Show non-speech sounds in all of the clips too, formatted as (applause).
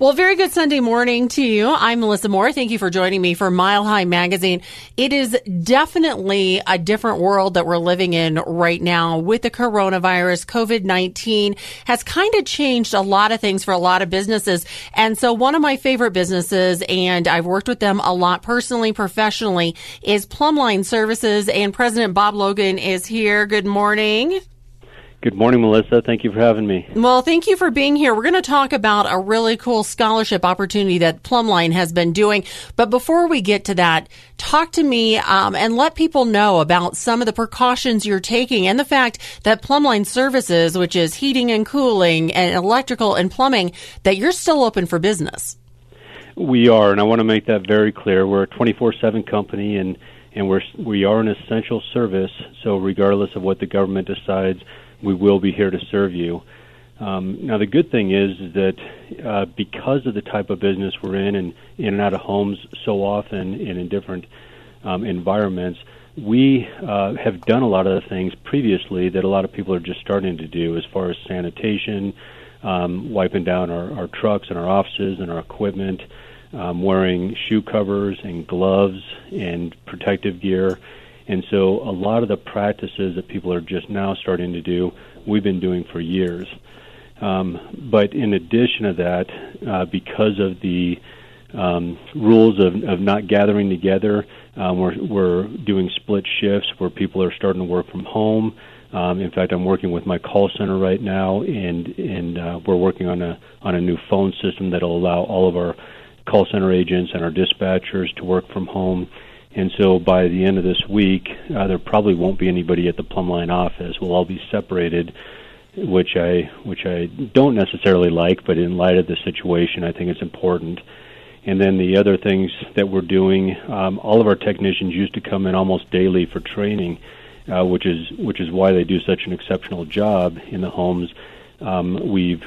Well, very good Sunday morning to you. I'm Melissa Moore. Thank you for joining me for Mile High Magazine. It is definitely a different world that we're living in right now with the coronavirus. COVID-19 has kind of changed a lot of things for a lot of businesses. And so one of my favorite businesses, and I've worked with them a lot personally, professionally, is Plumbline Services. And President Bob Logan is here. Good morning. Good morning, Melissa. Thank you for having me. Well, thank you for being here. We're going to talk about a really cool scholarship opportunity that Plumbline has been doing. But before we get to that, talk to me um, and let people know about some of the precautions you're taking and the fact that Plumbline Services, which is heating and cooling and electrical and plumbing, that you're still open for business. We are, and I want to make that very clear. We're a 24/7 company, and and we're we are an essential service. So regardless of what the government decides we will be here to serve you. Um, now, the good thing is, that uh, because of the type of business we're in and in and out of homes so often and in different um, environments, we uh, have done a lot of the things previously that a lot of people are just starting to do as far as sanitation, um, wiping down our, our trucks and our offices and our equipment, um, wearing shoe covers and gloves and protective gear and so a lot of the practices that people are just now starting to do, we've been doing for years. Um, but in addition to that, uh, because of the um, rules of, of not gathering together, um, we're, we're doing split shifts where people are starting to work from home. Um, in fact, I'm working with my call center right now, and and uh, we're working on a on a new phone system that'll allow all of our call center agents and our dispatchers to work from home. And so by the end of this week, uh, there probably won't be anybody at the Plumbline office. We'll all be separated, which I which I don't necessarily like, but in light of the situation, I think it's important. And then the other things that we're doing, um, all of our technicians used to come in almost daily for training, uh, which is which is why they do such an exceptional job in the homes. Um, we've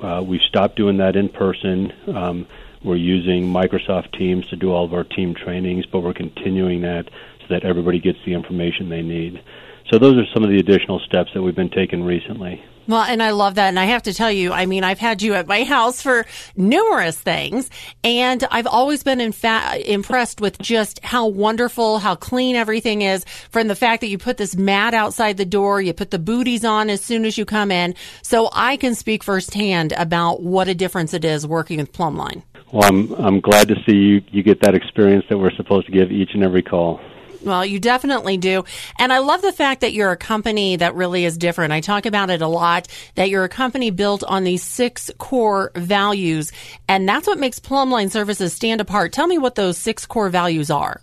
uh, we've stopped doing that in person. Um, we're using Microsoft Teams to do all of our team trainings, but we're continuing that so that everybody gets the information they need. So those are some of the additional steps that we've been taking recently. Well, and I love that. And I have to tell you, I mean, I've had you at my house for numerous things, and I've always been in fa- impressed with just how wonderful, how clean everything is from the fact that you put this mat outside the door, you put the booties on as soon as you come in. So I can speak firsthand about what a difference it is working with Plumbline. Well, I'm I'm glad to see you you get that experience that we're supposed to give each and every call. Well, you definitely do. And I love the fact that you're a company that really is different. I talk about it a lot that you're a company built on these six core values. And that's what makes Plumbline Services stand apart. Tell me what those six core values are.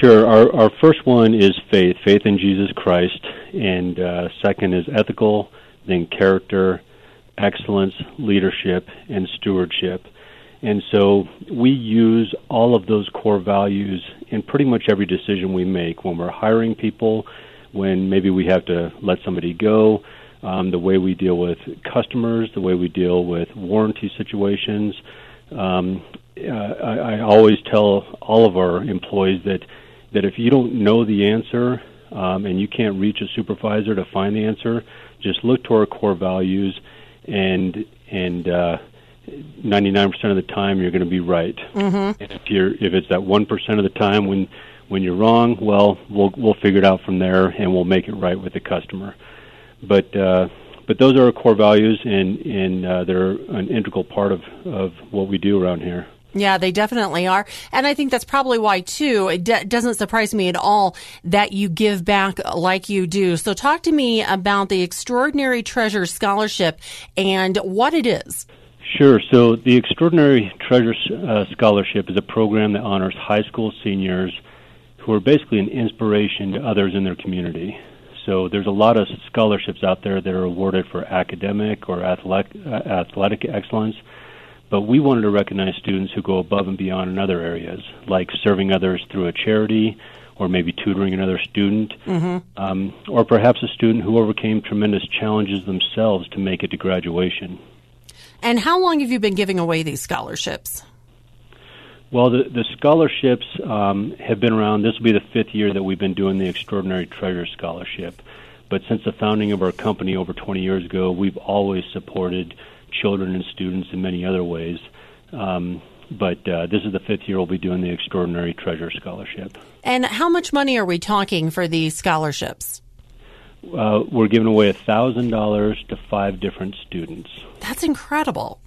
Sure. Our, our first one is faith, faith in Jesus Christ. And uh, second is ethical, then character, excellence, leadership, and stewardship. And so we use all of those core values in pretty much every decision we make when we're hiring people, when maybe we have to let somebody go, um, the way we deal with customers, the way we deal with warranty situations. Um, uh, I, I always tell all of our employees that that if you don't know the answer um, and you can't reach a supervisor to find the answer, just look to our core values and and uh, 99% of the time you're going to be right. Mm-hmm. And if you're if it's that 1% of the time when when you're wrong, well, we'll we'll figure it out from there and we'll make it right with the customer. But uh but those are our core values and and uh, they're an integral part of of what we do around here. Yeah, they definitely are. And I think that's probably why, too, it d- doesn't surprise me at all that you give back like you do. So, talk to me about the Extraordinary Treasure Scholarship and what it is. Sure. So the Extraordinary Treasure uh, Scholarship is a program that honors high school seniors who are basically an inspiration to others in their community. So there's a lot of scholarships out there that are awarded for academic or athletic, uh, athletic excellence, but we wanted to recognize students who go above and beyond in other areas, like serving others through a charity or maybe tutoring another student, mm-hmm. um, or perhaps a student who overcame tremendous challenges themselves to make it to graduation. And how long have you been giving away these scholarships? Well, the, the scholarships um, have been around. This will be the fifth year that we've been doing the Extraordinary Treasure Scholarship. But since the founding of our company over 20 years ago, we've always supported children and students in many other ways. Um, but uh, this is the fifth year we'll be doing the Extraordinary Treasure Scholarship. And how much money are we talking for these scholarships? Uh, we're giving away a thousand dollars to five different students. That's incredible.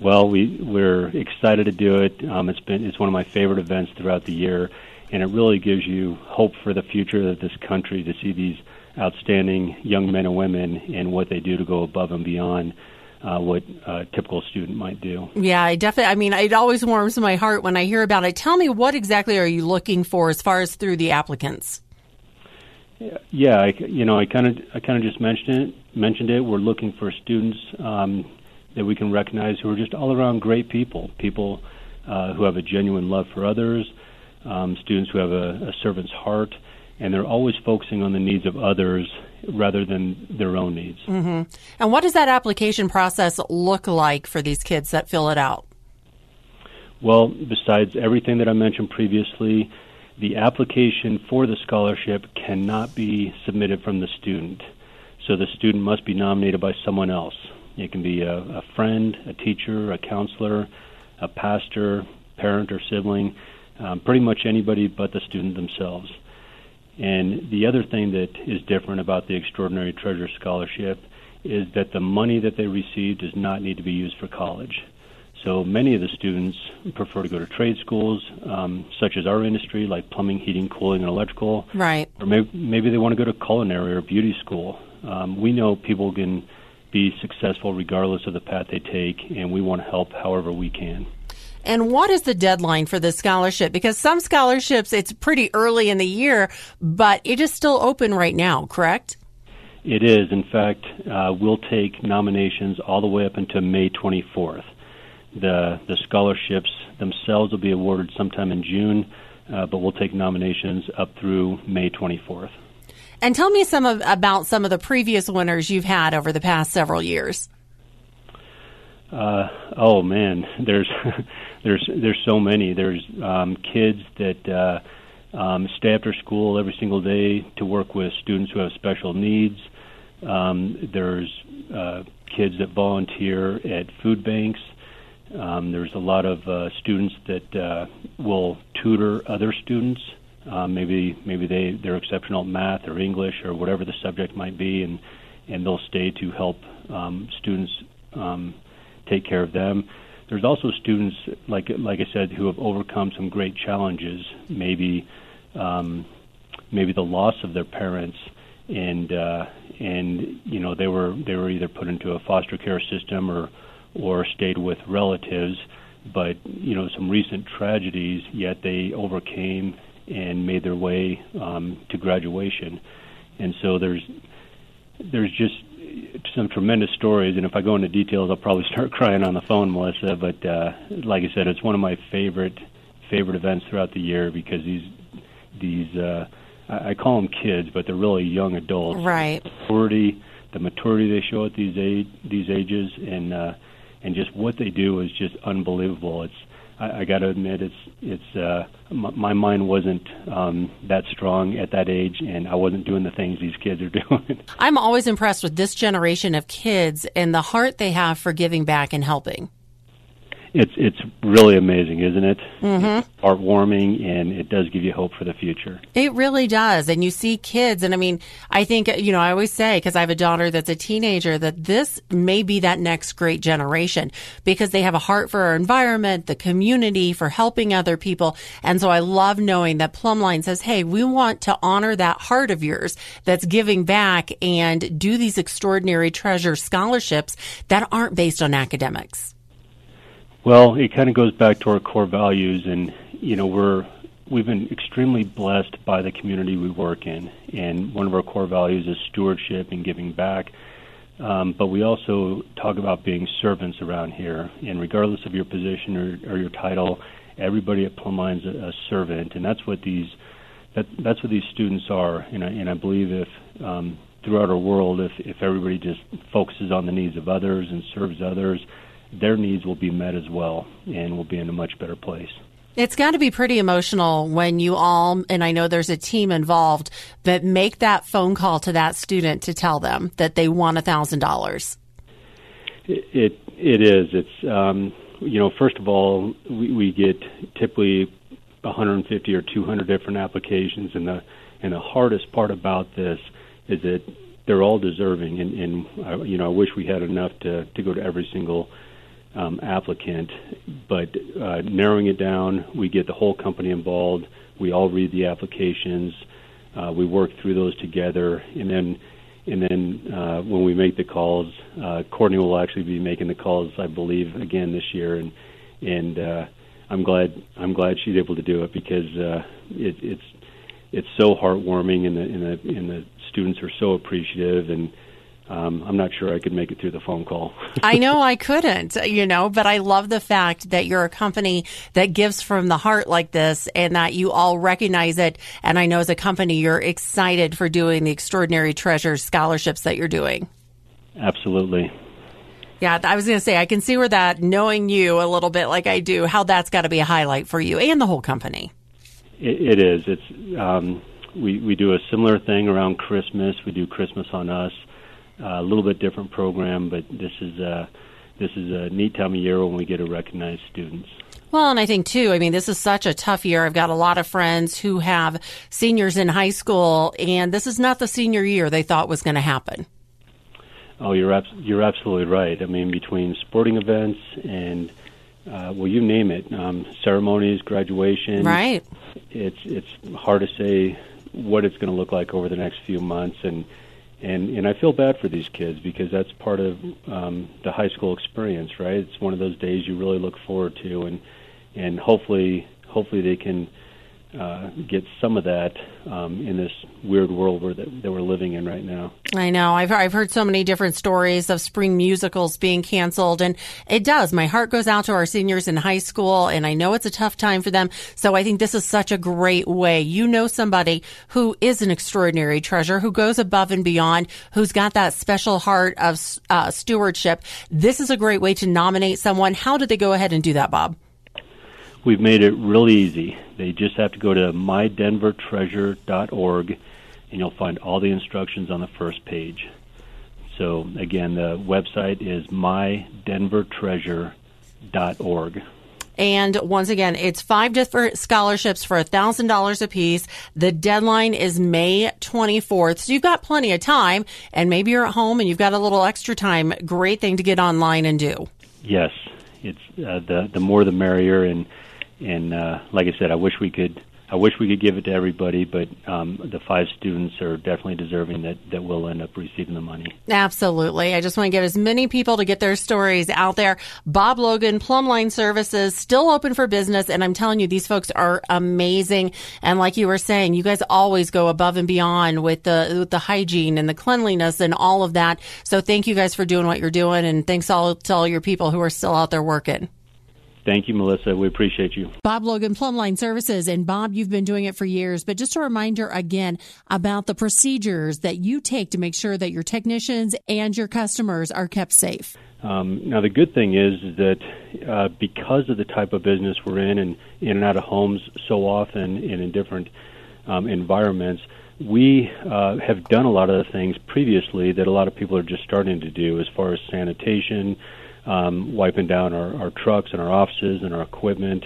Well, we we're excited to do it. Um, it's been it's one of my favorite events throughout the year, and it really gives you hope for the future of this country to see these outstanding young men and women and what they do to go above and beyond uh, what a typical student might do. Yeah, I definitely. I mean, it always warms my heart when I hear about it. Tell me, what exactly are you looking for as far as through the applicants? Yeah, I, you know, I kind of, I kind of just mentioned it. Mentioned it. We're looking for students um, that we can recognize who are just all around great people. People uh, who have a genuine love for others. Um, students who have a, a servant's heart, and they're always focusing on the needs of others rather than their own needs. Mm-hmm. And what does that application process look like for these kids that fill it out? Well, besides everything that I mentioned previously, the application for the scholarship cannot be submitted from the student. So the student must be nominated by someone else. It can be a, a friend, a teacher, a counselor, a pastor, parent, or sibling, um, pretty much anybody but the student themselves. And the other thing that is different about the Extraordinary Treasure Scholarship is that the money that they receive does not need to be used for college. So many of the students prefer to go to trade schools, um, such as our industry, like plumbing, heating, cooling, and electrical. Right. Or maybe, maybe they want to go to culinary or beauty school. Um, we know people can be successful regardless of the path they take, and we want to help however we can. And what is the deadline for this scholarship? Because some scholarships, it's pretty early in the year, but it is still open right now, correct? It is. In fact, uh, we'll take nominations all the way up until May 24th. The the scholarships themselves will be awarded sometime in June, uh, but we'll take nominations up through May 24th. And tell me some of, about some of the previous winners you've had over the past several years. Uh, oh man, (laughs) there's (laughs) there's there's so many. There's um, kids that uh, um, stay after school every single day to work with students who have special needs. Um, there's uh, kids that volunteer at food banks. Um, there's a lot of uh, students that uh, will tutor other students. Um, maybe maybe they they're exceptional at math or English or whatever the subject might be, and and they'll stay to help um, students um, take care of them. There's also students like like I said who have overcome some great challenges. Maybe um, maybe the loss of their parents and uh, and you know they were they were either put into a foster care system or or stayed with relatives, but you know some recent tragedies. Yet they overcame and made their way um, to graduation, and so there's there's just some tremendous stories. And if I go into details, I'll probably (laughs) start crying on the phone, Melissa. But uh, like I said, it's one of my favorite favorite events throughout the year because these these uh, I, call them kids, but they're really young adults. Right. The maturity, the maturity they show at these age, these ages, and uh, and just what they do is just unbelievable. It's I, I got to admit, it's it's uh, my, my mind wasn't um, that strong at that age, and I wasn't doing the things these kids are (laughs) doing. I'm always impressed with this generation of kids and the heart they have for giving back and helping. It's it's really amazing, isn't it? Mm-hmm. Heartwarming, and it does give you hope for the future. It really does. And you see kids, and I mean, I think, you know, I always say, because I have a daughter that's a teenager, that this may be that next great generation because they have a heart for our environment, the community, for helping other people. And so I love knowing that Plumbline says, hey, we want to honor that heart of yours that's giving back and do these extraordinary treasure scholarships that aren't based on academics. Well, it kind of goes back to our core values, and you know we're we've been extremely blessed by the community we work in, and one of our core values is stewardship and giving back. Um, but we also talk about being servants around here, and regardless of your position or, or your title, everybody at Plumbline's a, a servant, and that's what these that that's what these students are. And I, and I believe if um, throughout our world, if if everybody just focuses on the needs of others and serves others their needs will be met as well, and we'll be in a much better place. It's got to be pretty emotional when you all, and I know there's a team involved, but make that phone call to that student to tell them that they won a thousand dollars. It it, is. It's um, you know, first of all, we, we get typically 150 or 200 different applications, and the and the hardest part about this is that they're all deserving, and, and uh, you know, I wish we had enough to to go to every single um, applicant, but uh, narrowing it down, we get the whole company involved. We all read the applications. Uh, we work through those together, and then and then uh, when we make the calls, uh, Courtney will actually be making the calls, I believe, again this year, and and uh, I'm glad I'm glad she's able to do it because uh, it, it's it's so heartwarming, and the and the and the students are so appreciative, and um, I'm not sure I could make it through the phone call. (laughs) I know I (laughs) couldn't, you know, but I love the fact that you're a company that gives from the heart like this and that you all recognize it. And I know as a company, you're excited for doing the Extraordinary Treasures scholarships that you're doing. Absolutely. Yeah, I was going to say, I can see where that, knowing you a little bit like I do, how that's got to be a highlight for you and the whole company. it, it is. It's, um, we, we do a similar thing around Christmas. We do Christmas on Us a little bit different program, but this is uh, this is a neat time of year when we get to recognize students. Well, and I think too, I mean, this is such a tough year. I've got a lot of friends who have seniors in high school, and this is not the senior year they thought was going to happen. Oh, you're abs- you're absolutely right. I mean, between sporting events and uh, well, you name it, um, ceremonies, graduation, right? It's it's hard to say what it's going to look like over the next few months, and and and I feel bad for these kids because that's part of um, the high school experience, right? It's one of those days you really look forward to, and and hopefully hopefully they can uh, get some of that um, in this weird world where that, that, we're living in right now. I know. I've I've heard so many different stories of spring musicals being canceled, and it does. My heart goes out to our seniors in high school, and I know it's a tough time for them. So I think this is such a great way. You know somebody who is an extraordinary treasure, who goes above and beyond, who's got that special heart of uh, stewardship. This is a great way to nominate someone. How did they go ahead and do that, Bob? We've made it really easy. They just have to go to mydenvertreasure.org, and you'll find all the instructions on the first page. So again, the website is mydenvertreasure.org. And once again, it's five different scholarships for $1,000 apiece. The deadline is May 24th. So you've got plenty of time, and maybe you're at home and you've got a little extra time. Great thing to get online and do. Yes, it's uh, the the more the merrier, and and uh, like I said, I wish we could. I wish we could give it to everybody, but um, the five students are definitely deserving that, that will end up receiving the money. Absolutely. I just want to get as many people to get their stories out there. Bob Logan, Plumbline Services, still open for business. And I'm telling you, these folks are amazing. And like you were saying, you guys always go above and beyond with the, with the hygiene and the cleanliness and all of that. So thank you guys for doing what you're doing. And thanks all to all your people who are still out there working. Thank you, Melissa. We appreciate you. Bob Logan, Plumbline Services. And Bob, you've been doing it for years, but just a reminder again about the procedures that you take to make sure that your technicians and your customers are kept safe. Um, now, the good thing is, that uh, because of the type of business we're in and in and out of homes so often and in different um, environments, we uh, have done a lot of the things previously that a lot of people are just starting to do as far as sanitation, um, wiping down our, our trucks and our offices and our equipment,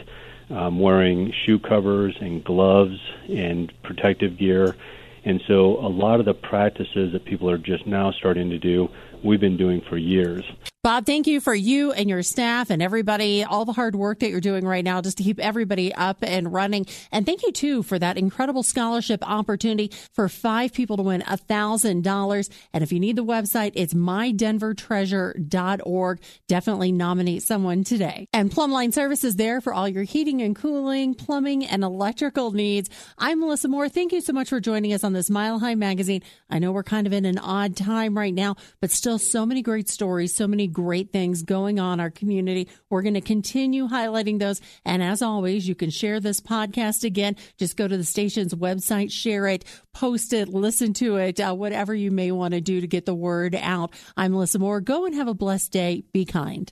um, wearing shoe covers and gloves and protective gear. And so a lot of the practices that people are just now starting to do, we've been doing for years. Bob, thank you for you and your staff and everybody, all the hard work that you're doing right now just to keep everybody up and running. And thank you too for that incredible scholarship opportunity for five people to win a thousand dollars. And if you need the website, it's mydenvertreasure.org. Definitely nominate someone today. And Plumbline Services there for all your heating and cooling, plumbing and electrical needs. I'm Melissa Moore. Thank you so much for joining us on this Mile High magazine. I know we're kind of in an odd time right now, but still so many great stories, so many great things going on our community. We're going to continue highlighting those. And as always, you can share this podcast again. Just go to the station's website, share it, post it, listen to it, uh, whatever you may want to do to get the word out. I'm Melissa Moore. Go and have a blessed day. Be kind.